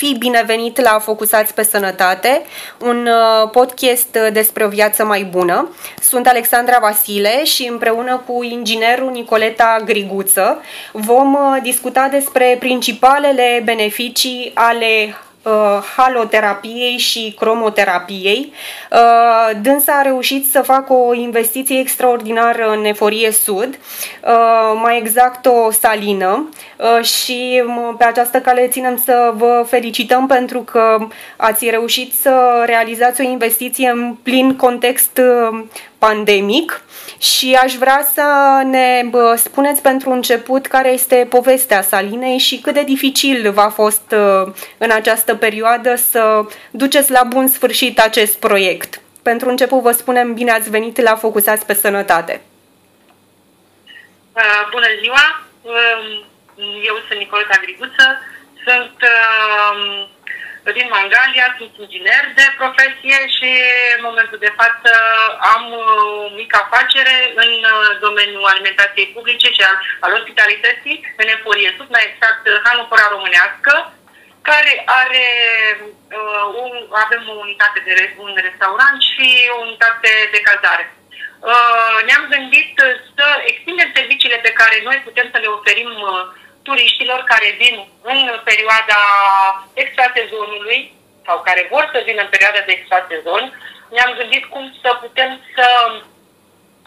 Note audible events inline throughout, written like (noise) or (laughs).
fi binevenit la Focusați pe Sănătate, un uh, podcast despre o viață mai bună. Sunt Alexandra Vasile și împreună cu inginerul Nicoleta Griguță vom uh, discuta despre principalele beneficii ale uh, haloterapiei și cromoterapiei. Uh, dânsa a reușit să facă o investiție extraordinară în Eforie Sud, uh, mai exact o salină uh, și pe această cale ținem să vă felicităm pentru că ați reușit să realizați o investiție în plin context uh, pandemic și aș vrea să ne spuneți pentru început care este povestea Salinei și cât de dificil v-a fost uh, în această perioadă să duceți la bun sfârșit acest proiect. Pentru început vă spunem bine ați venit la Focusați pe Sănătate. Uh, bună ziua! Um, eu sunt Nicoleta Griguță, sunt uh, din Mangalia, sunt inginer de profesie și în momentul de față am o mică afacere în uh, domeniul alimentației publice și al, al ospitalității, în Eforie Sud, mai exact Hanupora Românească, care are, uh, un, avem o unitate de un restaurant și o unitate de cazare. Uh, ne-am gândit să extindem serviciile pe care noi putem să le oferim uh, turiștilor care vin în perioada extrasezonului sau care vor să vină în perioada de extrasezon, ne-am gândit cum să putem să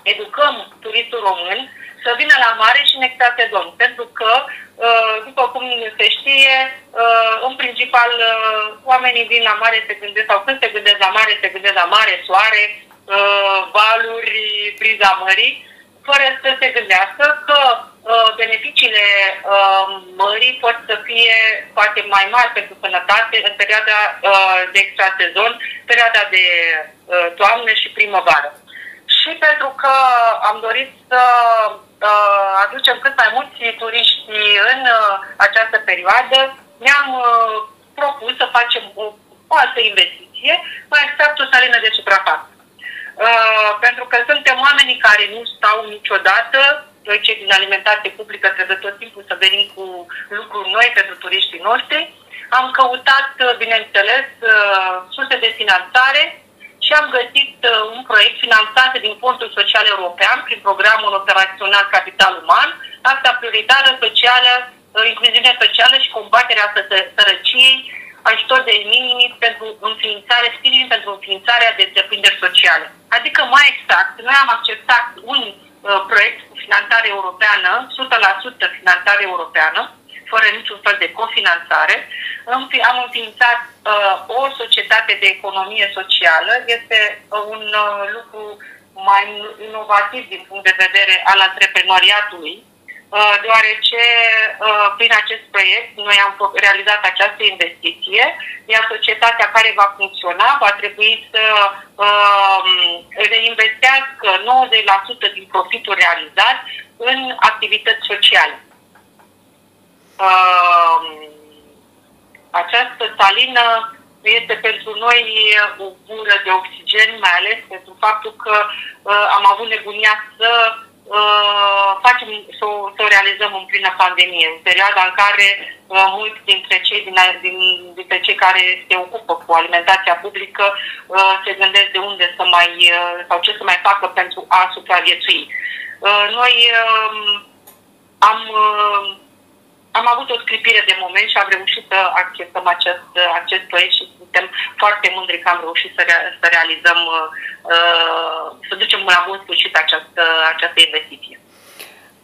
educăm turistul român să vină la mare și în extrasezon. Pentru că, uh, după cum se știe, uh, în principal uh, oamenii vin la mare se gândesc, sau când se gândesc la mare, se gândesc la mare, soare, valuri, briza mării, fără să se gândească că Uh, beneficiile uh, mării pot să fie poate mai mari pentru sănătate în perioada uh, de extrasezon, perioada de toamnă și primăvară. Și pentru că am dorit să aducem cât mai mulți turiști în această perioadă, ne-am propus să facem o, o altă investiție, mai exact o salină de suprafață. Uh, pentru că suntem oamenii care nu stau niciodată noi cei din alimentație publică trebuie tot timpul să venim cu lucruri noi pentru turiștii noștri. Am căutat, bineînțeles, uh, surse de finanțare și am găsit uh, un proiect finanțat din Fondul Social European prin programul operațional Capital Uman, asta prioritară socială, uh, incluziune socială și combaterea sărăciei, ajutor de minimi pentru înființare, sprijin pentru înființarea de întreprinderi sociale. Adică, mai exact, noi am acceptat un Uh, proiect cu finanțare europeană, 100% finanțare europeană, fără niciun fel de cofinanțare. Am înființat uh, o societate de economie socială. Este uh, un uh, lucru mai inovativ din punct de vedere al antreprenoriatului, uh, deoarece uh, prin acest proiect noi am realizat această investiție, iar societatea care va funcționa va trebui să uh, reinvestească 90% din profitul realizat în activități sociale. Uh, această salină este pentru noi o gură de oxigen, mai ales pentru faptul că uh, am avut nebunia să uh, facem, să, să o realizăm în plină pandemie, în perioada în care uh, mulți dintre cei, din, din, dintre cei care se ocupă cu alimentația publică uh, se gândesc de unde să mai, uh, sau ce să mai facă pentru a supraviețui. Uh, noi uh, am, uh, am avut o scripire de moment și am reușit să acceptăm acest, acest proiect și suntem foarte mândri că am reușit să, rea, să realizăm, uh, să ducem la bun sfârșit această, această investiție.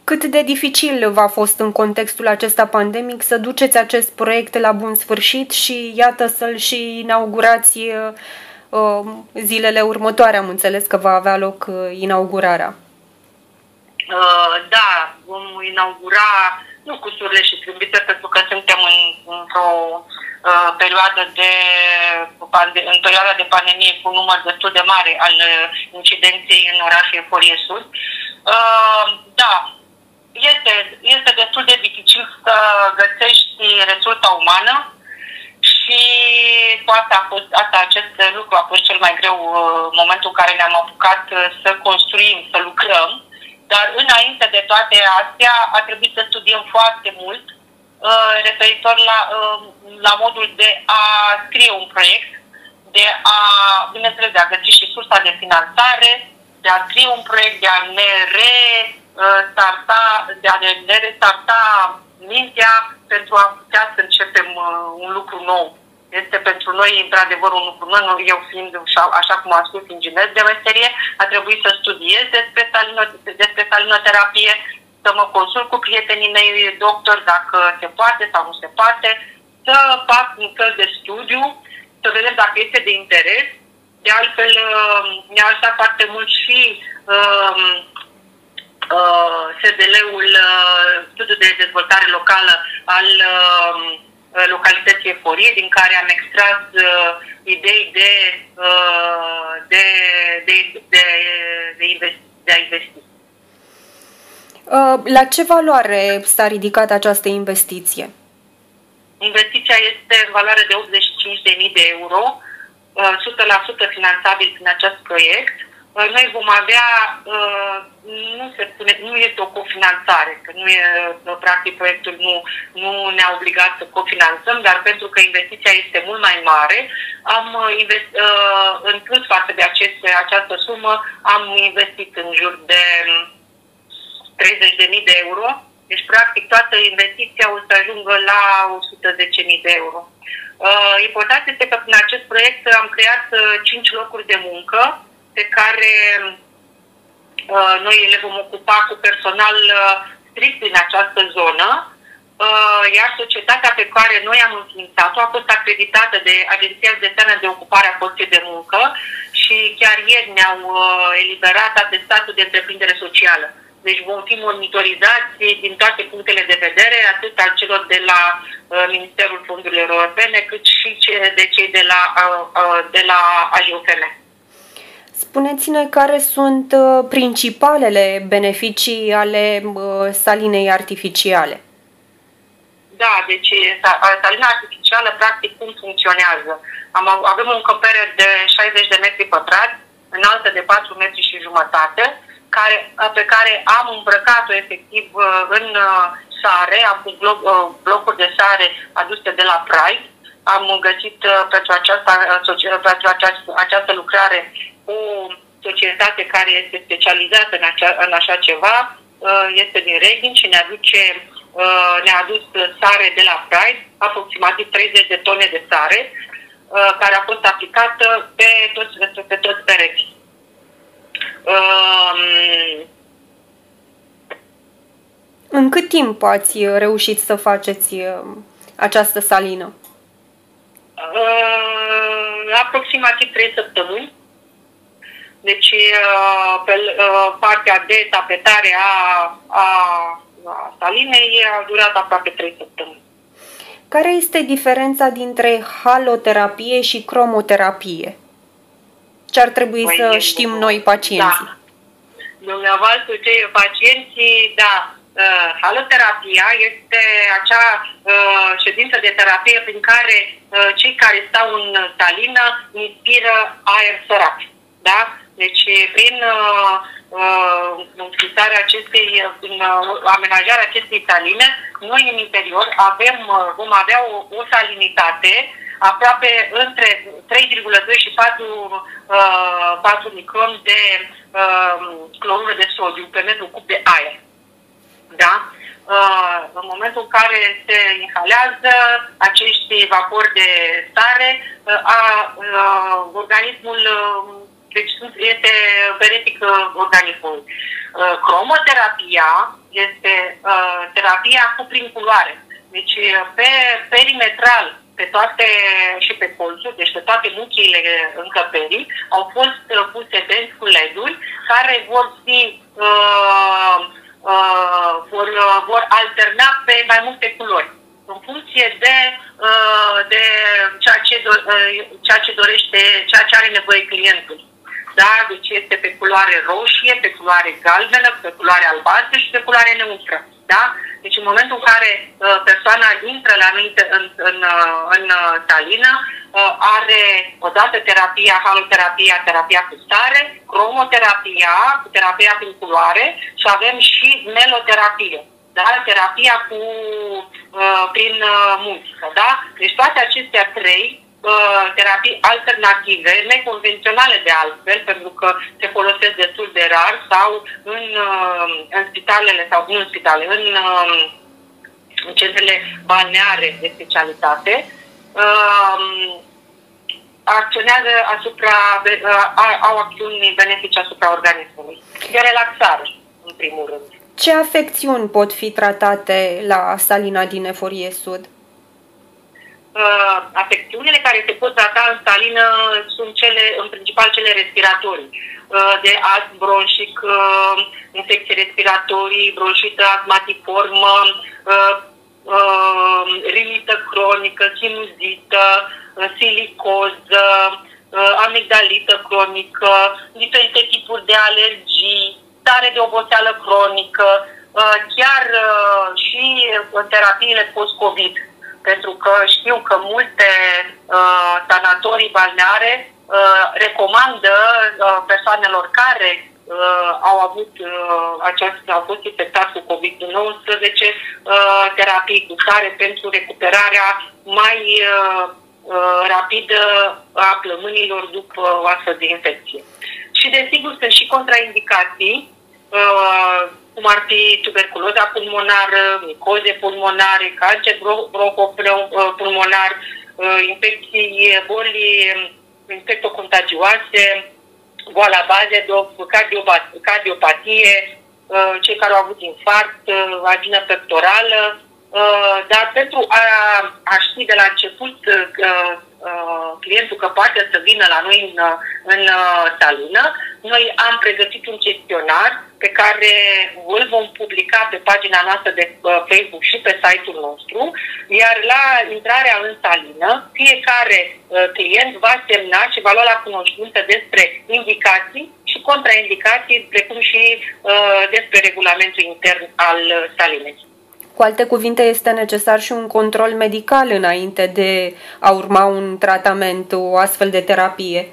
Cât de dificil v-a fost în contextul acesta pandemic să duceți acest proiect la bun sfârșit și iată să-l și inaugurați uh, zilele următoare. Am înțeles că va avea loc uh, inaugurarea. Uh, da, vom inaugura nu cu surle și trâmbite, pentru că suntem în, într-o uh, perioadă de, în perioada de pandemie cu un număr destul de mare al uh, incidenței în orașul Forie Sud. Uh, da, este, este destul de dificil să găsești resursa umană și poate a fost, asta, acest lucru a fost cel mai greu uh, momentul în care ne-am apucat uh, să construim, să lucrăm dar înainte de toate astea a trebuit să studiem foarte mult uh, referitor la, uh, la modul de a scrie un proiect, de a, bineînțeles, de a găsi și sursa de finanțare, de a scrie un proiect, de a ne restarta, de a ne restarta mintea pentru a putea să începem un lucru nou este pentru noi, într-adevăr, un lucru nou. Eu fiind, așa cum am spus, inginer de meserie, a trebuit să studiez despre, salino- despre salinoterapie, să mă consult cu prietenii mei doctori dacă se poate sau nu se poate, să fac un fel de studiu, să vedem dacă este de interes. De altfel, uh, mi-a ajutat foarte mult și uh, uh, SDL-ul, uh, Studiul de Dezvoltare Locală al uh, Uh, localității Eforie, din care am extras uh, idei de, uh, de, de, de, de, investi, de a investi. Uh, la ce valoare s-a ridicat această investiție? Investiția este în valoare de 85.000 de euro, 100% finanțabil prin acest proiect noi vom avea, uh, nu se spune, nu este o cofinanțare, că nu e, uh, practic, proiectul nu, nu ne-a obligat să cofinanțăm, dar pentru că investiția este mult mai mare, am uh, invest, în plus față de aceste, această sumă, am investit în jur de 30.000 de euro, deci, practic, toată investiția o să ajungă la 110.000 de euro. important este că prin acest proiect am creat 5 locuri de muncă, pe care uh, noi le vom ocupa cu personal uh, strict din această zonă, uh, iar societatea pe care noi am înființat-o a fost acreditată de Agenția Județeană de Ocupare a Forței de Muncă și chiar ieri ne-au uh, eliberat atestatul de întreprindere socială. Deci vom fi monitorizați din toate punctele de vedere, atât al celor de la uh, Ministerul Fondurilor Europene, cât și de cei de la, uh, uh, de la AIOFM. Spuneți-ne care sunt uh, principalele beneficii ale uh, salinei artificiale. Da, deci salina artificială, practic, cum funcționează? Am, avem un încăpere de 60 de metri pătrați, înaltă de 4 metri și jumătate, care, pe care am îmbrăcat-o efectiv uh, în sare, am pus bloc, blocuri de sare aduse de la Pride, am găsit pentru această, pentru această, această lucrare o societate care este specializată în, acea, în așa ceva uh, este din Reghin și ne aduce uh, ne-a adus sare de la Pride, aproximativ 30 de tone de sare, uh, care a fost aplicată pe toți, pe toți pereți. Um, în cât timp ați reușit să faceți această salină? aproximativ 3 săptămâni. Deci, uh, pe uh, partea de tapetare a, a, a salinei a durat aproape 3 săptămâni. Care este diferența dintre haloterapie și cromoterapie? Ce ar trebui păi, să știm noi pacienții? Da. Dumneavoastră, cei pacienții, da, uh, haloterapia este acea uh, ședință de terapie prin care uh, cei care stau în salină inspiră aer sărat. Da? Deci, prin uh, uh, acestei, prin uh, amenajarea acestei saline, noi în interior avem, uh, vom avea o, o salinitate aproape între 3,2 și 4, uh, 4 micron de uh, clorură de sodiu pe metru cub de aer. Da? Uh, în momentul în care se inhalează acești vapori de stare, uh, a, uh, organismul uh, deci este benefic uh, organismului. Uh, cromoterapia este uh, terapia cu prin culoare. Deci pe perimetral pe toate și pe colțuri, deci pe toate muchiile încăperii, au fost puse benzi cu LED-uri care vor fi uh, uh, vor, uh, vor alterna pe mai multe culori în funcție de, uh, de ceea, ce do, uh, ceea ce dorește, ceea ce are nevoie clientul da? Deci este pe culoare roșie, pe culoare galbenă, pe culoare albastră și pe culoare neutră. Da? Deci în momentul în care uh, persoana intră la noi în, în, în, uh, în uh, salină, uh, are odată terapia, haloterapia, terapia cu stare, cromoterapia, cu terapia prin culoare și avem și meloterapie. Da? Terapia cu, uh, prin uh, muzică. Da? Deci toate acestea trei uh, terapii alternative, neconvenționale de altfel, pentru că se folosesc destul de rar sau în, uh, în spitalele sau nu în spitale, în, uh, în centrele balneare de specialitate, uh, acționează asupra, uh, au acțiuni benefice asupra organismului. De relaxare, în primul rând. Ce afecțiuni pot fi tratate la salina din Eforie Sud? Uh, afecțiunile care se pot trata în salină sunt cele, în principal cele respiratorii, uh, de astm bronșic, uh, infecție respiratorii, bronșită asmatiformă, uh, uh, rinită cronică, sinuzită, uh, silicoză, uh, amigdalită cronică, diferite tipuri de alergii, stare de oboseală cronică, uh, chiar uh, și în terapiile post-COVID, pentru că știu că multe uh, sanatorii balneare recomandă persoanelor care au avut această, au fost infectați cu COVID-19 terapii cu care pentru recuperarea mai rapidă a plămânilor după o astfel de infecție. Și desigur sunt și contraindicații Uh, cum ar fi tuberculoza pulmonară, micoze pulmonare, cancer bronhopulmonar, uh, infecții, boli infectocontagioase, boala bază, cardiopatie, uh, cei care au avut infarct, vagină pectorală, dar pentru a, a ști de la început Uh, clientul că poate să vină la noi în, în uh, salună, noi am pregătit un chestionar pe care îl vom publica pe pagina noastră de uh, Facebook și pe site-ul nostru, iar la intrarea în salină, fiecare client va semna și va lua la cunoștință despre indicații și contraindicații, precum și despre regulamentul intern al salinei. Cu alte cuvinte, este necesar și un control medical înainte de a urma un tratament, o astfel de terapie.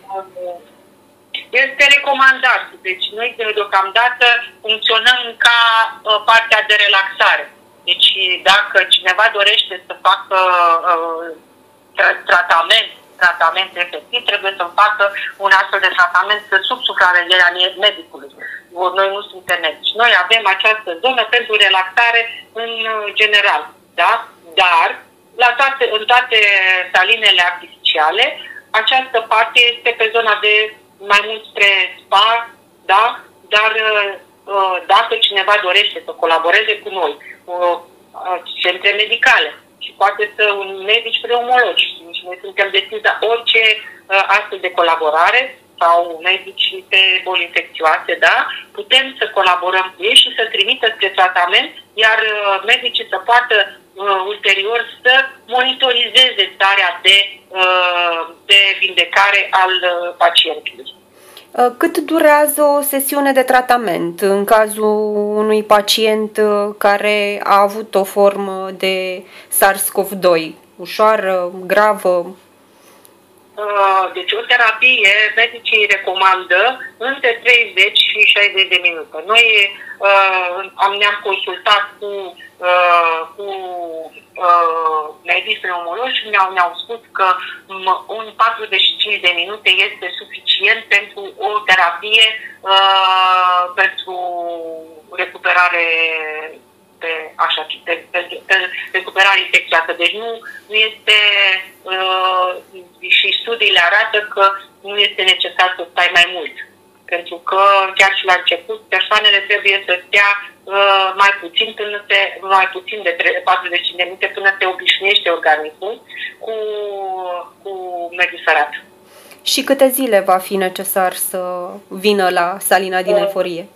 Este recomandat. Deci noi deocamdată funcționăm ca uh, partea de relaxare. Deci dacă cineva dorește să facă uh, tratament, tratament efectiv, trebuie să facă un astfel de tratament sub supravegherea medicului noi nu suntem medici. Noi avem această zonă pentru relaxare în general, da? Dar la toate, în toate salinele artificiale, această parte este pe zona de mai mult spre spa, da? Dar uh, dacă cineva dorește să colaboreze cu noi, cu uh, centre medicale și poate să un medic pneumolog și noi suntem deschiși la orice uh, astfel de colaborare, sau medici pe boli infecțioase, da? Putem să colaborăm cu ei și să trimită spre tratament, iar uh, medicii să poată uh, ulterior să monitorizeze starea de, uh, de vindecare al uh, pacientului. Uh, cât durează o sesiune de tratament în cazul unui pacient uh, care a avut o formă de SARS-CoV-2? Ușoară, gravă? Uh, deci o terapie, medicii recomandă între 30 și 60 de minute. Noi uh, am, ne-am consultat cu, uh, cu uh, medici pneumologi și ne-au, ne-au spus că un 45 de minute este suficient pentru o terapie uh, pentru recuperare pe, așa, pe, pe, pe recuperare infecțioasă. Deci nu, nu este, uh, și studiile arată că nu este necesar să stai mai mult. Pentru că chiar și la început persoanele trebuie să stea uh, mai puțin până se, mai puțin de 40 de minute până se obișnuiește organismul cu, cu mediul sărat. Și câte zile va fi necesar să vină la salina din uh, eforie?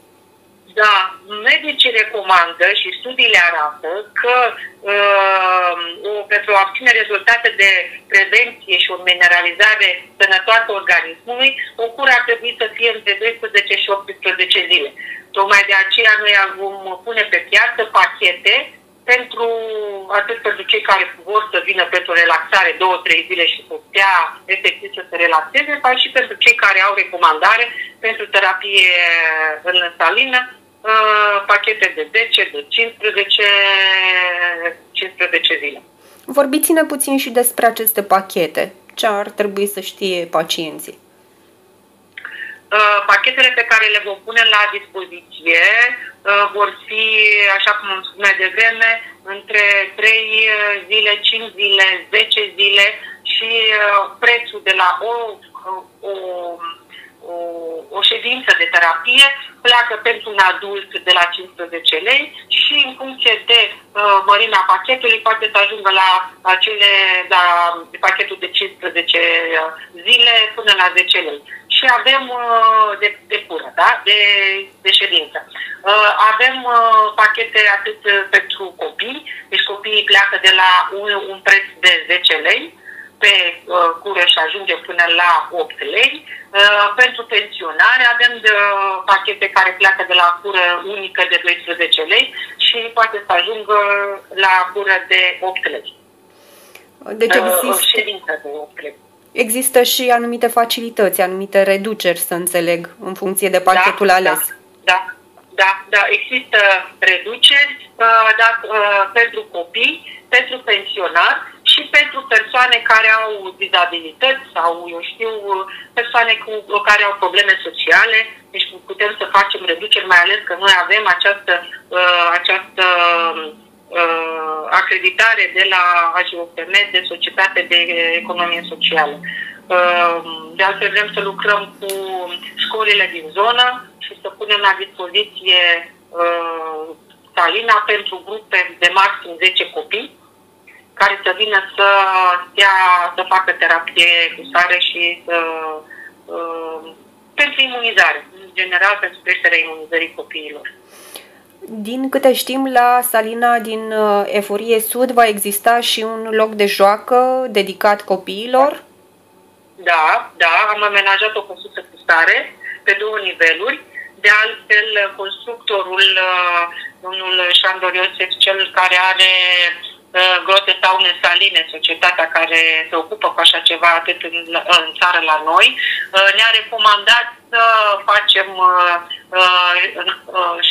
Da, medicii recomandă și studiile arată că uh, pentru a obține rezultate de prevenție și o mineralizare sănătoasă organismului, o cură ar trebui să fie între 12 și 18 zile. Tocmai de aceea noi vom pune pe piață pachete pentru atât pentru cei care vor să vină pentru relaxare două, trei zile și să stea efectiv să se relaxeze, dar și pentru cei care au recomandare pentru terapie în salină, Uh, pachete de 10, de 15, 15 zile. Vorbiți-ne puțin și despre aceste pachete. Ce ar trebui să știe pacienții? Uh, pachetele pe care le vom pune la dispoziție uh, vor fi, așa cum am spus mai devreme, între 3 zile, 5 zile, 10 zile și prețul de la o, o o, o ședință de terapie pleacă pentru un adult de la 15 lei și în funcție de uh, mărimea pachetului poate să ajungă la acele, la pachetul de 15 zile până la 10 lei. Și avem uh, de, de pură, da? de, de ședință. Uh, avem uh, pachete atât pentru copii, deci copiii pleacă de la un, un preț de 10 lei, pe uh, cură și ajunge până la 8 lei. Uh, pentru pensionare avem de, uh, pachete care pleacă de la cură unică de 12 lei și poate să ajungă la cură de 8 lei. Deci uh, există... Uh, ședință de 8 lei. Există și anumite facilități, anumite reduceri, să înțeleg, în funcție de pachetul da, ales. Da, da, da, da, există reduceri uh, da, uh, pentru copii, pentru pensionari și pentru persoane care au dizabilități sau, eu știu, persoane cu care au probleme sociale. Deci putem să facem reduceri, mai ales că noi avem această, uh, această uh, acreditare de la AGOPM, de Societate de Economie Socială. Uh, de altfel vrem să lucrăm cu școlile din zonă și să punem la dispoziție uh, Salina pentru grupe de maxim 10 copii care să vină să stea, să facă terapie cu sare și să, uh, pentru imunizare, în general pentru creșterea imunizării copiilor. Din câte știm, la Salina din uh, Eforie Sud va exista și un loc de joacă dedicat copiilor? Da, da, am amenajat o căsuță cu stare pe două niveluri. De altfel, constructorul, uh, domnul Șandor Iosef, cel care are Uh, grote saune saline, societatea care se ocupă cu așa ceva atât în, în țară la noi, uh, ne-a recomandat să facem uh,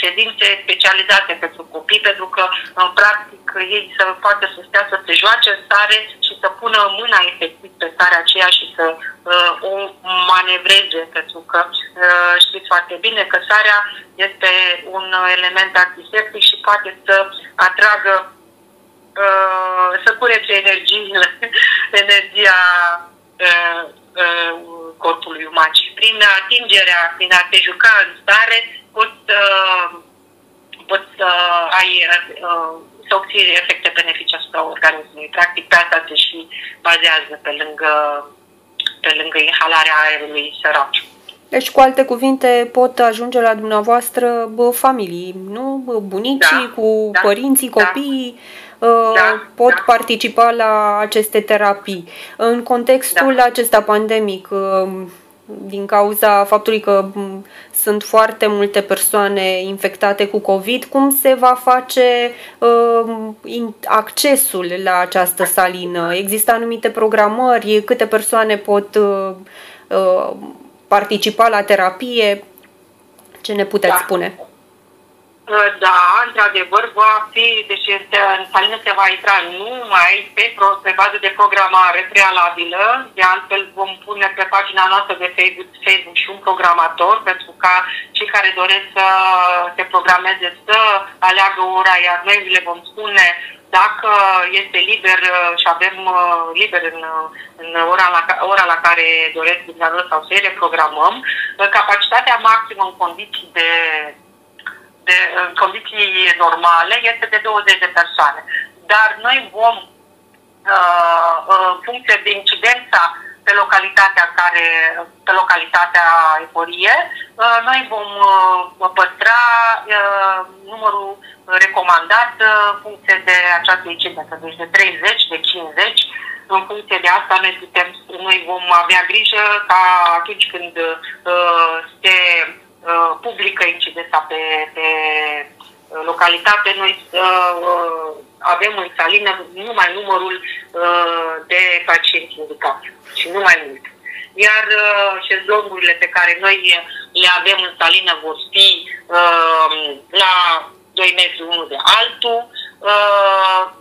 ședințe specializate pentru copii, pentru că, în practic, ei să poată să stea să se joace în stare și să pună mâna efectiv pe starea aceea și să o manevreze, pentru că știți foarte bine că sarea este un element antiseptic și poate să atragă Uh, să curețe energie, (laughs) energia uh, uh, corpului uman și prin atingerea, prin a te juca în stare, poți să, poți să ai să obții efecte benefice asupra organismului. Practic pe asta se și bazează pe lângă, pe lângă inhalarea aerului sărac. Deci, cu alte cuvinte, pot ajunge la dumneavoastră bă, familii, nu? Bunicii, da, cu da, părinții, da. copiii, da Uh, da, pot da. participa la aceste terapii. În contextul da. acesta pandemic, uh, din cauza faptului că mm, sunt foarte multe persoane infectate cu COVID, cum se va face uh, accesul la această salină? Există anumite programări? Câte persoane pot uh, uh, participa la terapie? Ce ne puteți da. spune? Da, într-adevăr, va fi, deci este, în salină se va intra numai pe, pe bază de programare prealabilă, de altfel vom pune pe pagina noastră de Facebook, Facebook și un programator pentru ca cei care doresc să se programeze să aleagă ora, iar noi le vom spune dacă este liber și avem liber în, în ora, la, ora la care doresc dumneavoastră sau să reprogramăm, capacitatea maximă în condiții de de, în condiții normale este de 20 de persoane. Dar noi vom, uh, în funcție de incidența pe localitatea care, pe localitatea eforie, uh, noi vom uh, păstra numărul recomandat în funcție de această incidență, deci de 30, de 50, în funcție de asta noi putem, noi vom avea grijă ca atunci când uh, se Uh, publică incidența pe, pe uh, localitate, noi uh, avem în salină numai numărul uh, de pacienți indicați și nu mai mult. Iar uh, șezlongurile pe care noi le avem în salină vor fi uh, la 2 metri unul de altul, uh,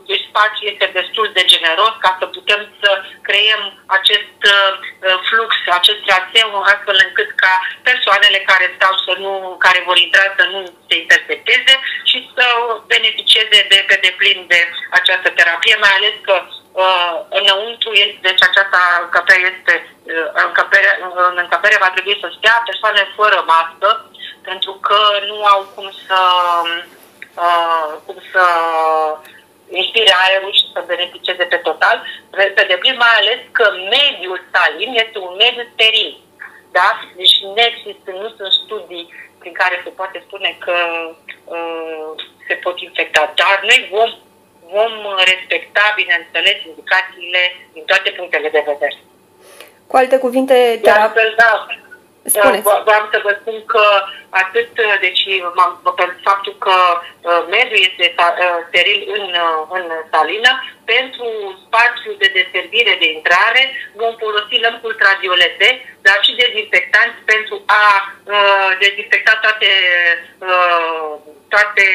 deci spațiul este destul de generos ca să putem să creăm acest uh, flux, acest traseu, astfel încât ca persoanele care stau să nu, care vor intra să nu se interpreteze și să beneficieze de pe deplin de această terapie, mai ales că uh, înăuntru este, deci această încăpere este, uh, încăpere, în încăpere va trebui să stea persoane fără mască, pentru că nu au cum să uh, cum să inspire aerul și să beneficieze pe total, pe deplin, mai ales că mediul salin este un mediu steril. Da? Deci nu există, nu sunt studii prin care se poate spune că uh, se pot infecta. Dar noi vom, vom respecta, bineînțeles, indicațiile din toate punctele de vedere. Cu alte cuvinte, terapia... Da, Spuneți. Vreau să vă spun că atât, deci pentru faptul că uh, mediul este uh, steril în, uh, în salină, pentru spațiul de deservire de intrare vom folosi lămpi ultraviolete, dar și dezinfectanți pentru a uh, dezinfecta toate, uh, toate,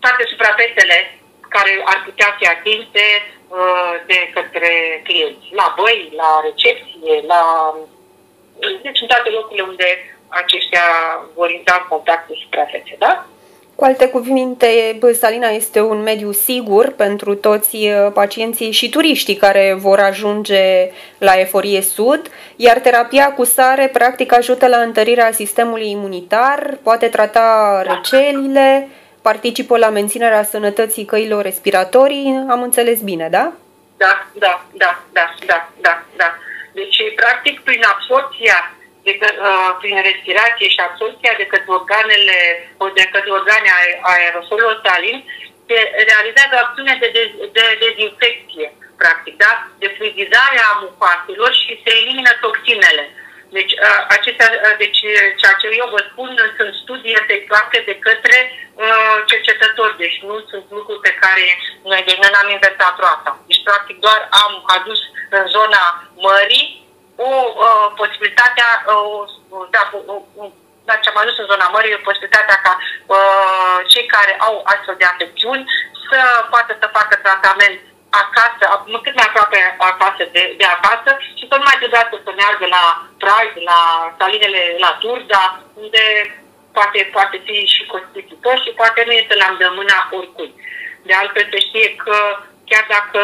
toate suprafețele care ar putea fi atinse uh, de către clienți. La băi, la recepție, la deci în toate locurile unde aceștia vor intra în contact cu suprafețe, da? Cu alte cuvinte, Salina este un mediu sigur pentru toți uh, pacienții și turiștii care vor ajunge la Eforie Sud, iar terapia cu sare practic ajută la întărirea sistemului imunitar, poate trata da. răcelile, participă la menținerea sănătății căilor respiratorii, am înțeles bine, da? Da, da, da, da, da, da, da. Deci, practic, prin absorția, de, uh, prin respirație și absorția de către organele, de către organe aerosolului salin, se realizează acțiune de, de, de dezinfecție, practic, da? De fluidizare a mucoaselor și se elimină toxinele. Deci, uh, acestea, uh, deci, ceea ce eu vă spun sunt studii efectuate de către uh, cercetători, deci nu sunt lucruri pe care noi de noi n-am inventat roata. Deci, practic, doar am adus în zona mării o uh, posibilitatea, uh, da, uh, da, ce am adus în zona mării, o posibilitatea ca uh, cei care au astfel de afecțiuni să poată să facă tratament acasă, cât mai aproape acasă de, de acasă și să nu mai trebuiască să meargă la Pride, la salinele la Turda, unde poate, poate fi și costisitor și poate nu este la îndemâna oricui. De altfel se știe că chiar dacă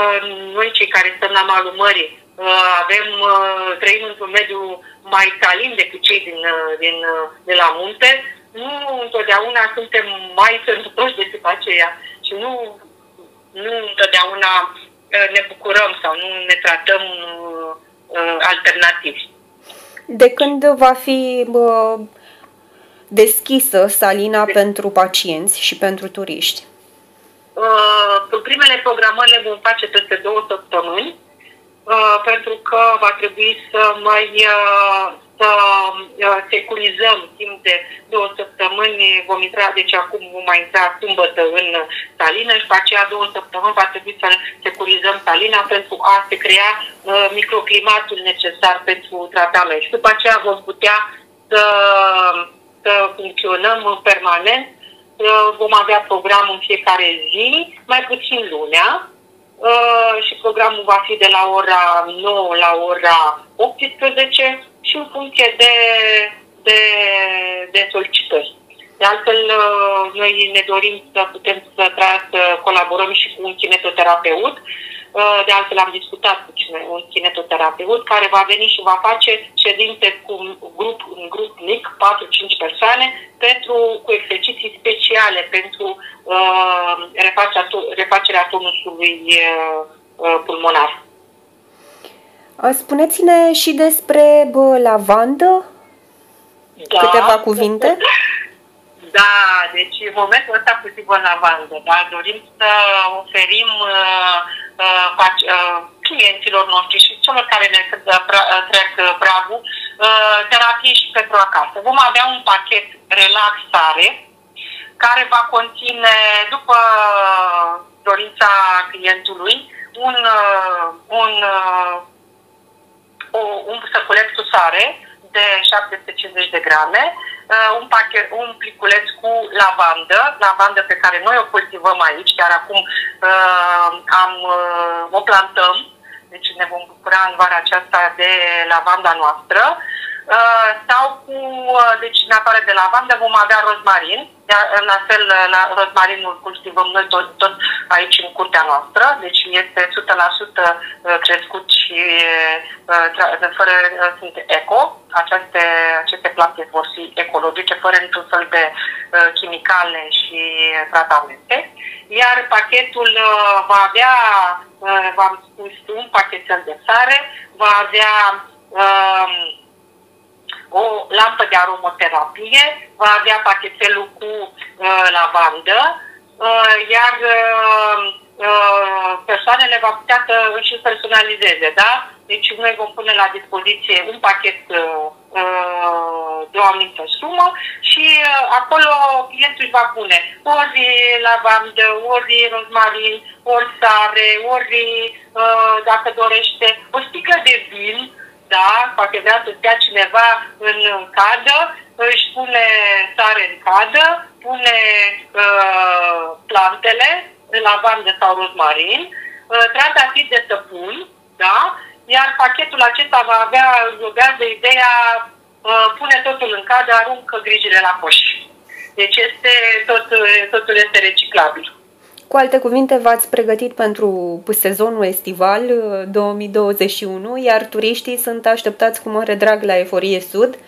noi cei care stăm la malul mării uh, avem, uh, trăim într-un mediu mai calin decât cei din, uh, din, de la munte, nu întotdeauna suntem mai sănătoși decât aceia și nu, nu întotdeauna ne bucurăm sau nu ne tratăm alternativ. De când va fi bă, deschisă salina de... pentru pacienți și pentru turiști? Uh, primele programări le vom face peste două săptămâni, uh, pentru că va trebui să mai uh, să uh, securizăm timp de două săptămâni, vom intra, deci acum vom mai intra sâmbătă în salină și pe aceea două săptămâni va trebui să securizăm salina pentru a se crea uh, microclimatul necesar pentru tratament. Și după aceea vom putea să, să funcționăm permanent. Vom avea program în fiecare zi, mai puțin lunea, uh, și programul va fi de la ora 9 la ora 18 și în funcție de, de, de solicitări. De altfel, uh, noi ne dorim să putem să, să colaborăm și cu un kinetoterapeut Uh, de altfel am discutat cu un kinetoterapeut care va veni și va face ședințe cu un grup, un grup mic, 4-5 persoane, pentru, cu exerciții speciale pentru uh, refacerea, refacerea tonusului uh, uh, pulmonar. Spuneți-ne și despre bă, lavandă? Da. Câteva cuvinte? (laughs) Da, deci în momentul ăsta cu sigur lavandă, da, dorim să oferim uh, uh, uh, clienților noștri și celor care ne uh, uh, trec pragul uh, terapie și pentru acasă. Vom avea un pachet relaxare care va conține, după dorința clientului, un, uh, un, uh, o, un săculeț cu sare, de 750 de grame, uh, un, pachet, un pliculeț cu lavandă, lavandă pe care noi o cultivăm aici, chiar acum uh, am, uh, o plantăm, deci ne vom bucura în vara aceasta de lavanda noastră. Uh, sau cu, uh, deci în afară de lavandă vom avea rozmarin, iar la fel la rozmarinul cultivăm noi tot, tot aici în curtea noastră, deci este 100% uh, crescut și fără, sunt eco, aceste, aceste plante vor fi ecologice, fără niciun fel de chimicale și tratamente. Iar pachetul va avea, v-am spus, un pachetel de sare, va avea o lampă de aromoterapie, va avea pachetelul cu uh, lavandă, uh, iar uh, uh, persoanele va putea să își personalizeze, da? Deci noi vom pune la dispoziție un pachet uh, uh de o anumită sumă și uh, acolo clientul își va pune ori lavandă, ori rozmarin, ori sare, ori, uh, dacă dorește, o sticlă de vin, da, poate vrea să stea cineva în cadă, își pune sare în cadă, pune uh, plantele, lavandă sau rozmarin, uh, trandafir de săpun, da, iar pachetul acesta va avea, de ideea, uh, pune totul în cadă, aruncă grijile la coș. Deci este, tot, totul este reciclabil. Cu alte cuvinte, v-ați pregătit pentru sezonul estival 2021, uh, iar turiștii sunt așteptați cu mare drag la Eforie Sud,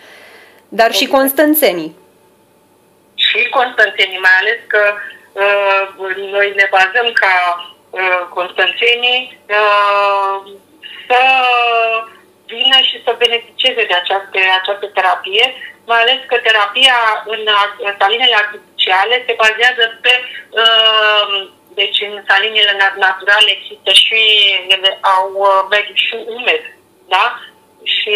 dar și constanțenii. Și constanțenii, mai ales că uh, noi ne bazăm ca uh, constanțenii uh, să vină și să beneficieze de această, această terapie, mai ales că terapia în, în salinele artificiale se bazează pe uh, deci în salinele naturale există și, ele au uh, mediu și umed, da? Și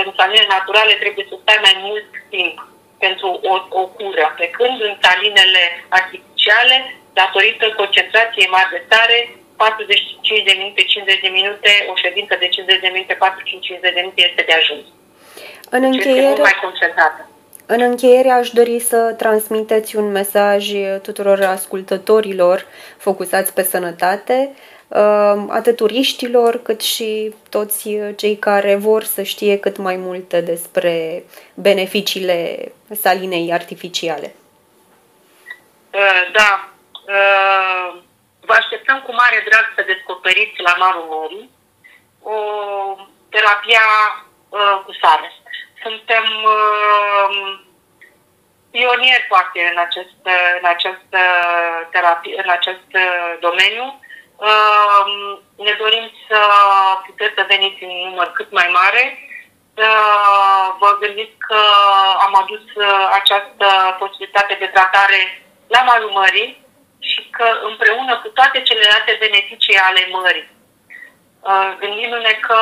în salinele naturale trebuie să stai mai mult timp pentru o, o cură, pe când în salinele artificiale, datorită concentrației mari de stare, 45 de minute, 50 de minute, o ședință de 50 de minute, 45-50 de minute este de ajuns. În încheiere, este mult mai concentrată. În încheiere aș dori să transmiteți un mesaj tuturor ascultătorilor focusați pe sănătate, uh, atât turiștilor cât și toți cei care vor să știe cât mai multe despre beneficiile salinei artificiale. Uh, da, uh, vă așteptăm cu mare drag să descoperiți la Marul Mării o terapia cu sare suntem uh, pionieri poate în acest, în acest, terapie, în acest domeniu. Uh, ne dorim să puteți să veniți în număr cât mai mare. Uh, vă gândiți că am adus această posibilitate de tratare la malul mării și că împreună cu toate celelalte beneficii ale mării, Uh, gândindu-ne că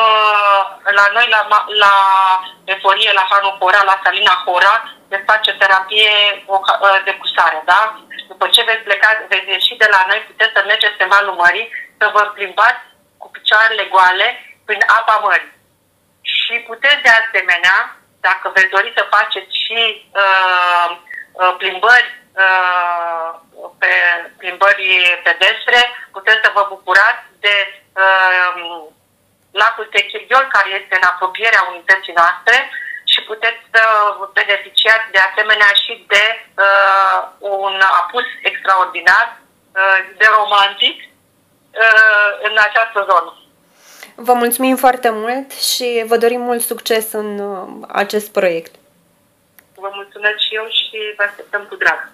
la noi, la, la Eforie, la Hanul Hora, la Salina Hora, se face terapie uh, de cusare, da? După ce veți pleca, veți ieși de la noi, puteți să mergeți pe malul mării, să vă plimbați cu picioarele goale prin apa mării. Și puteți de asemenea, dacă veți dori să faceți și uh, uh, plimbări uh, pe plimbări pedestre, puteți să vă bucurați de uh, lacul Techirghiol, care este în apropierea unității noastre și puteți să uh, beneficiați de asemenea și de uh, un apus extraordinar, uh, de romantic, uh, în această zonă. Vă mulțumim foarte mult și vă dorim mult succes în uh, acest proiect. Vă mulțumesc și eu și vă așteptăm cu drag.